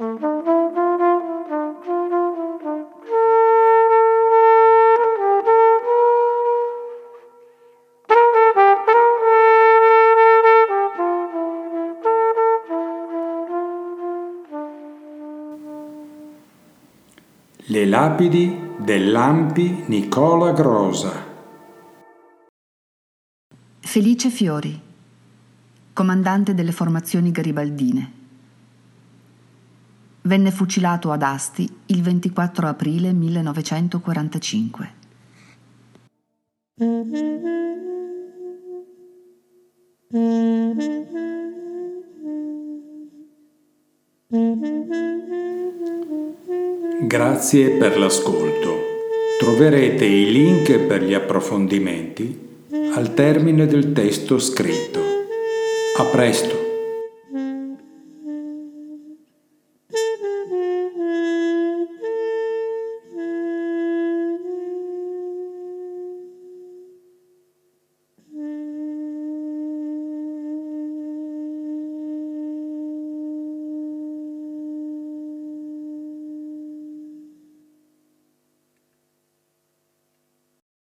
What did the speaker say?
Le lapidi dell'Ampi Nicola Grosa. Felice Fiori, comandante delle formazioni garibaldine. Venne fucilato ad Asti il 24 aprile 1945. Grazie per l'ascolto. Troverete i link per gli approfondimenti al termine del testo scritto. A presto!